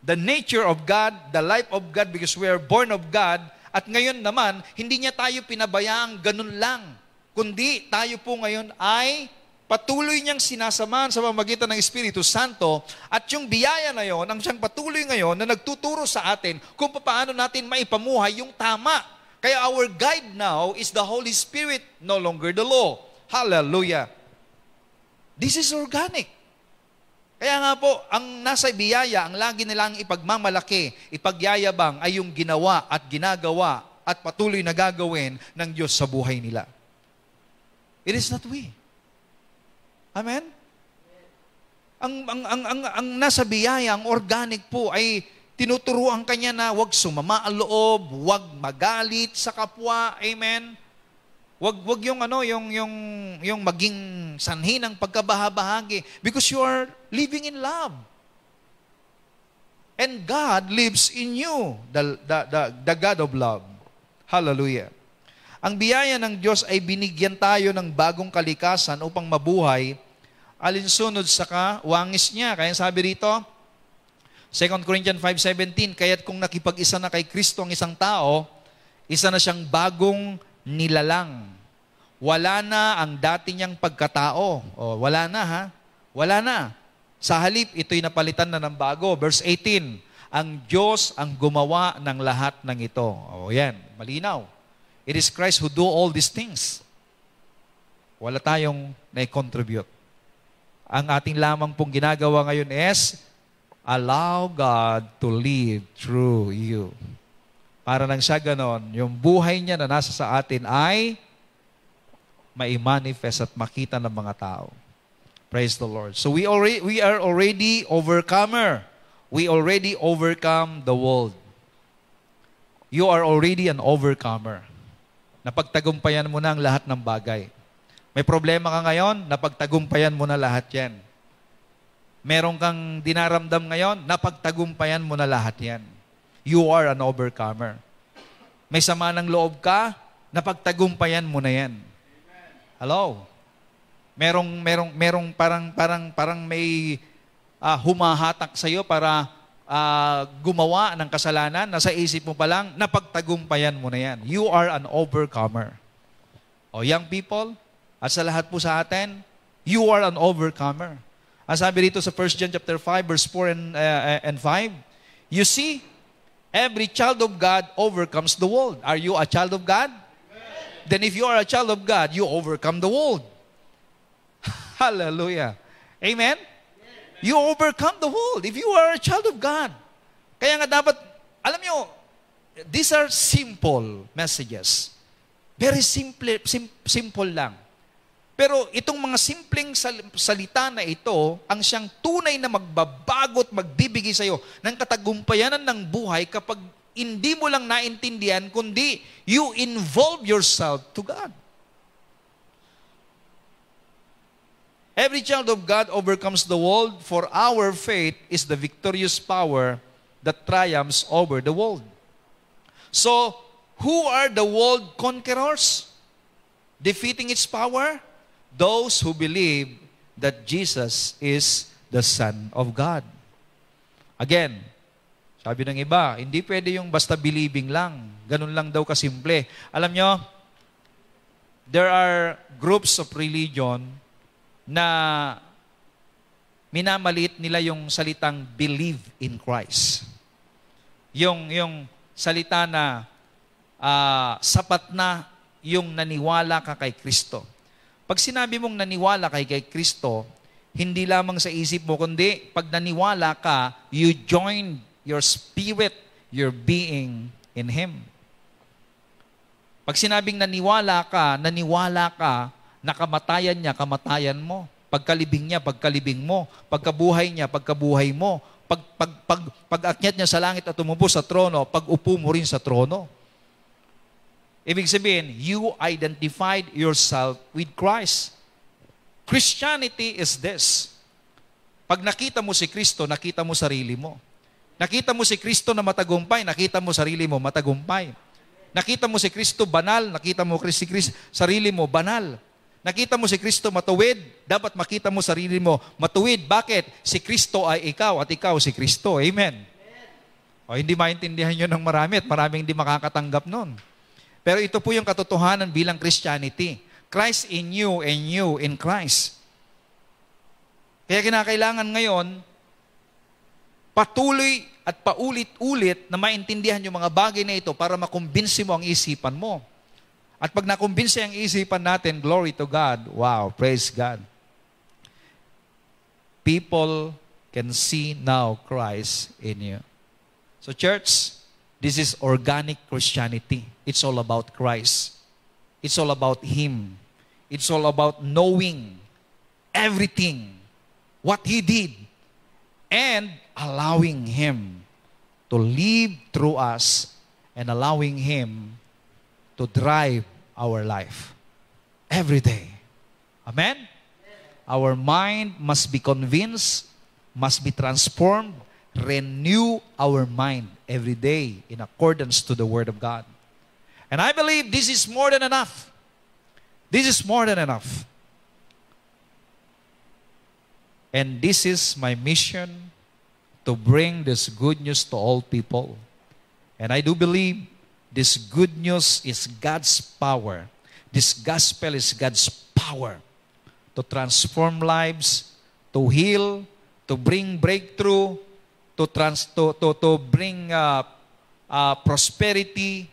the nature of God, the life of God because we are born of God. At ngayon naman, hindi niya tayo pinabayaang ganun lang. Kundi tayo po ngayon ay patuloy niyang sinasamahan sa pamagitan ng Espiritu Santo at yung biyaya na yon, ang siyang patuloy ngayon na nagtuturo sa atin kung paano natin maipamuhay yung tama. Kaya our guide now is the Holy Spirit, no longer the law. Hallelujah. This is organic. Kaya nga po, ang nasa biyaya, ang lagi nilang ipagmamalaki, ipagyayabang ay yung ginawa at ginagawa at patuloy na gagawin ng Diyos sa buhay nila. It is not we. Amen? Ang, ang, ang, ang, ang nasa biyaya, ang organic po ay tinuturuan kanya na huwag sumama ang loob, huwag magalit sa kapwa. Amen? Wag wag yung ano, yung yung yung maging sanhi ng pagkabahabahagi because you are living in love. And God lives in you, the, the, the, the God of love. Hallelujah. Ang biyaya ng Diyos ay binigyan tayo ng bagong kalikasan upang mabuhay alinsunod sa kawangis niya. Kaya sabi rito, 2 Corinthians 5.17, kaya't kung nakipag-isa na kay Kristo ang isang tao, isa na siyang bagong nilalang. Wala na ang dati niyang pagkatao. O, wala na ha? Wala na. Sa halip, ito'y napalitan na ng bago. Verse 18, ang Diyos ang gumawa ng lahat ng ito. O yan, malinaw. It is Christ who do all these things. Wala tayong na-contribute. Ang ating lamang pong ginagawa ngayon is, allow God to live through you. Para nang siya ganon, yung buhay niya na nasa sa atin ay mai-manifest at makita ng mga tao. Praise the Lord. So we already we are already overcomer. We already overcome the world. You are already an overcomer. Napagtagumpayan mo na ang lahat ng bagay. May problema ka ngayon, napagtagumpayan mo na lahat yan. Meron kang dinaramdam ngayon, napagtagumpayan mo na lahat yan. You are an overcomer. May sama ng loob ka, napagtagumpayan mo na yan. Hello? Merong, merong, merong parang, parang, parang may uh, humahatak sa iyo para uh, gumawa ng kasalanan, nasa isip mo pa lang, napagtagumpayan mo na yan. You are an overcomer. O young people, at sa lahat po sa atin, you are an overcomer. Ang sabi dito sa 1 John chapter 5 verse 4 and, uh, and 5, you see, every child of God overcomes the world. Are you a child of God? Amen. Then if you are a child of God, you overcome the world. Hallelujah. Amen? Amen? You overcome the world if you are a child of God. Kaya nga dapat, alam nyo, these are simple messages. Very simple, sim, simple lang. Pero itong mga simpleng salita na ito, ang siyang tunay na magbabago at magbibigay sa iyo ng katagumpayanan ng buhay kapag hindi mo lang naintindihan, kundi you involve yourself to God. Every child of God overcomes the world, for our faith is the victorious power that triumphs over the world. So, who are the world conquerors? Defeating its power? Those who believe that Jesus is the Son of God. Again, sabi ng iba, hindi pwede yung basta believing lang. Ganun lang daw kasimple. Alam nyo, there are groups of religion na minamaliit nila yung salitang believe in Christ. Yung, yung salita na uh, sapat na yung naniwala ka kay Kristo. Pag sinabi mong naniwala kay kay Kristo, hindi lamang sa isip mo, kundi pag naniwala ka, you join your spirit, your being in Him. Pag sinabing naniwala ka, naniwala ka Nakamatayan niya, kamatayan mo. Pagkalibing niya, pagkalibing mo. Pagkabuhay niya, pagkabuhay mo. Pag, pag, pag, pag-akyat niya sa langit at tumubo sa trono, pag-upo mo rin sa trono. Ibig sabihin, you identified yourself with Christ. Christianity is this. Pag nakita mo si Kristo, nakita mo sarili mo. Nakita mo si Kristo na matagumpay, nakita mo sarili mo matagumpay. Nakita mo si Kristo banal, nakita mo si Kristo, sarili mo banal. Nakita mo si Kristo matuwid, dapat makita mo sarili mo matuwid. Bakit? Si Kristo ay ikaw at ikaw si Kristo. Amen. O hindi maintindihan nyo ng marami at maraming hindi makakatanggap nun. Pero ito po yung katotohanan bilang Christianity. Christ in you and you in Christ. Kaya kinakailangan ngayon, patuloy at paulit-ulit na maintindihan yung mga bagay na ito para makumbinsi mo ang isipan mo. At pag nakumbinsi ang isipan natin, glory to God. Wow, praise God. People can see now Christ in you. So church, this is organic Christianity. It's all about Christ. It's all about Him. It's all about knowing everything, what He did, and allowing Him to live through us and allowing Him to drive our life every day. Amen? Our mind must be convinced, must be transformed, renew our mind every day in accordance to the Word of God. And I believe this is more than enough. This is more than enough. And this is my mission to bring this good news to all people. And I do believe This good news is God's power. This gospel is God's power to transform lives, to heal, to bring breakthrough, to, trans, to, to, to bring uh, uh, prosperity,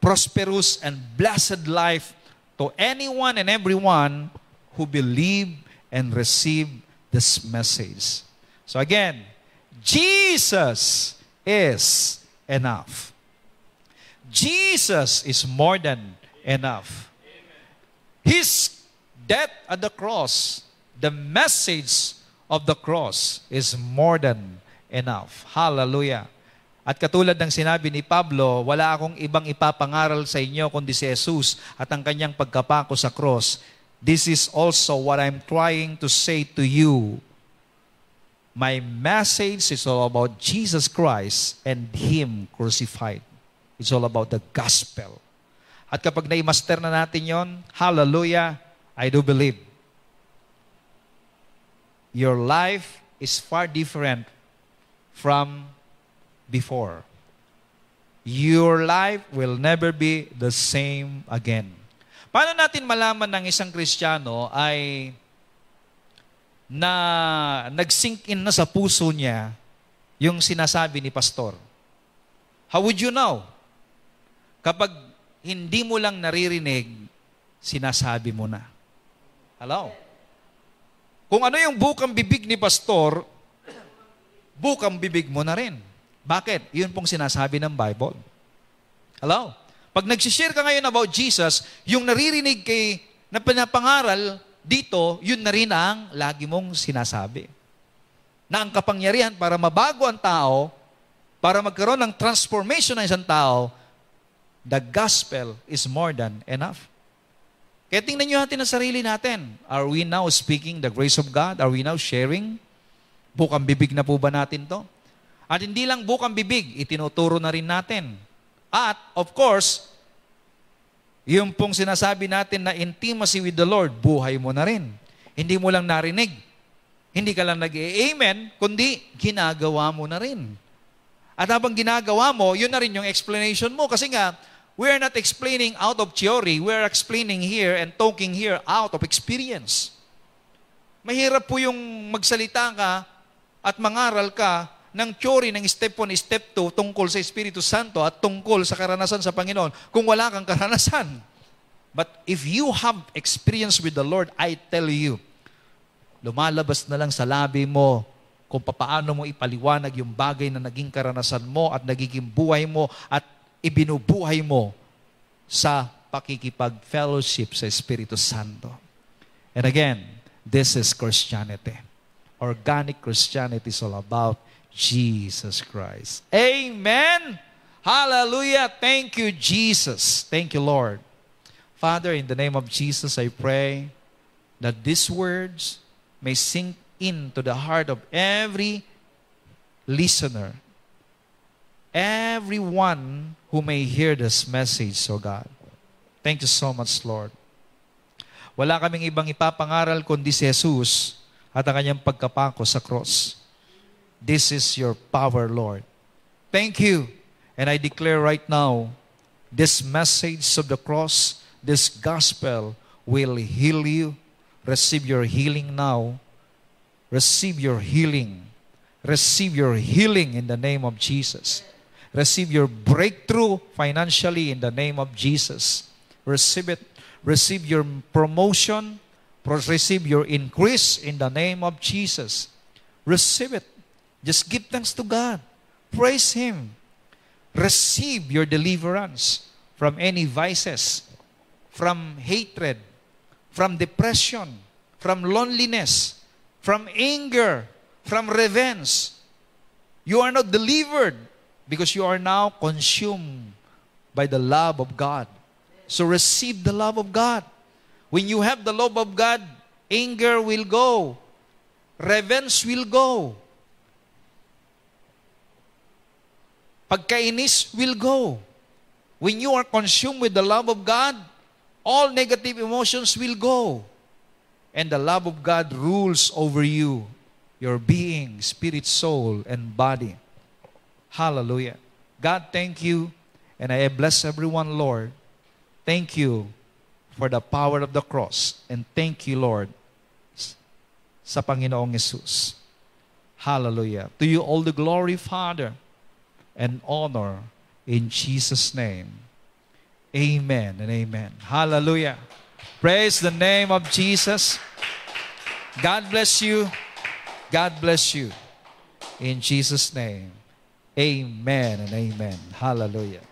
prosperous and blessed life to anyone and everyone who believe and receive this message. So again, Jesus is enough. Jesus is more than enough. His death at the cross, the message of the cross is more than enough. Hallelujah. At katulad ng sinabi ni Pablo, wala akong ibang ipapangaral sa inyo kundi si Jesus at ang kanyang pagkapako sa cross. This is also what I'm trying to say to you. My message is all about Jesus Christ and Him crucified. It's all about the gospel. At kapag na-master na natin yon, hallelujah, I do believe. Your life is far different from before. Your life will never be the same again. Paano natin malaman ng isang Kristiyano ay na nag-sink in na sa puso niya yung sinasabi ni pastor? How would you know? Kapag hindi mo lang naririnig, sinasabi mo na. Hello? Kung ano yung bukang bibig ni pastor, bukang bibig mo na rin. Bakit? Yun pong sinasabi ng Bible. Hello? Pag nagsishare ka ngayon about Jesus, yung naririnig kay na pinapangaral dito, yun na rin ang lagi mong sinasabi. Na ang kapangyarihan para mabago ang tao, para magkaroon ng transformation ng isang tao, the gospel is more than enough. Kaya tingnan nyo natin ang sarili natin. Are we now speaking the grace of God? Are we now sharing? Bukang bibig na po ba natin to? At hindi lang bukang bibig, itinuturo na rin natin. At, of course, yung pong sinasabi natin na intimacy with the Lord, buhay mo na rin. Hindi mo lang narinig. Hindi ka lang nag-amen, kundi ginagawa mo na rin. At habang ginagawa mo, yun na rin yung explanation mo. Kasi nga, we are not explaining out of theory. We are explaining here and talking here out of experience. Mahirap po yung magsalita ka at mangaral ka ng theory ng step 1, step 2 tungkol sa Espiritu Santo at tungkol sa karanasan sa Panginoon kung wala kang karanasan. But if you have experience with the Lord, I tell you, lumalabas na lang sa labi mo kung paano mo ipaliwanag yung bagay na naging karanasan mo at nagiging buhay mo at ibinubuhay mo sa pakikipag-fellowship sa Espiritu Santo. And again, this is Christianity. Organic Christianity is all about Jesus Christ. Amen. Hallelujah. Thank you, Jesus. Thank you, Lord. Father, in the name of Jesus, I pray that these words may sink into the heart of every listener, everyone who may hear this message, so God. Thank you so much, Lord. Wala kaming ibang ipapangaral kundi si Jesus at ang kanyang pagkapako sa cross. This is your power, Lord. Thank you. And I declare right now, this message of the cross, this gospel will heal you. Receive your healing now. Receive your healing. Receive your healing in the name of Jesus. Receive your breakthrough financially in the name of Jesus. Receive it. Receive your promotion. Receive your increase in the name of Jesus. Receive it. Just give thanks to God. Praise Him. Receive your deliverance from any vices, from hatred, from depression, from loneliness, from anger, from revenge. You are not delivered because you are now consumed by the love of God. So receive the love of God. When you have the love of God, anger will go, revenge will go, Pagkainis will go. When you are consumed with the love of God, all negative emotions will go. And the love of God rules over you, your being, spirit, soul, and body. Hallelujah. God, thank you. And I bless everyone, Lord. Thank you for the power of the cross. And thank you, Lord, sa Panginoong Yesus. Hallelujah. To you all the glory, Father and honor in Jesus' name. Amen and amen. Hallelujah. Praise the name of Jesus. God bless you. God bless you. In Jesus' name. Amen and amen. Hallelujah.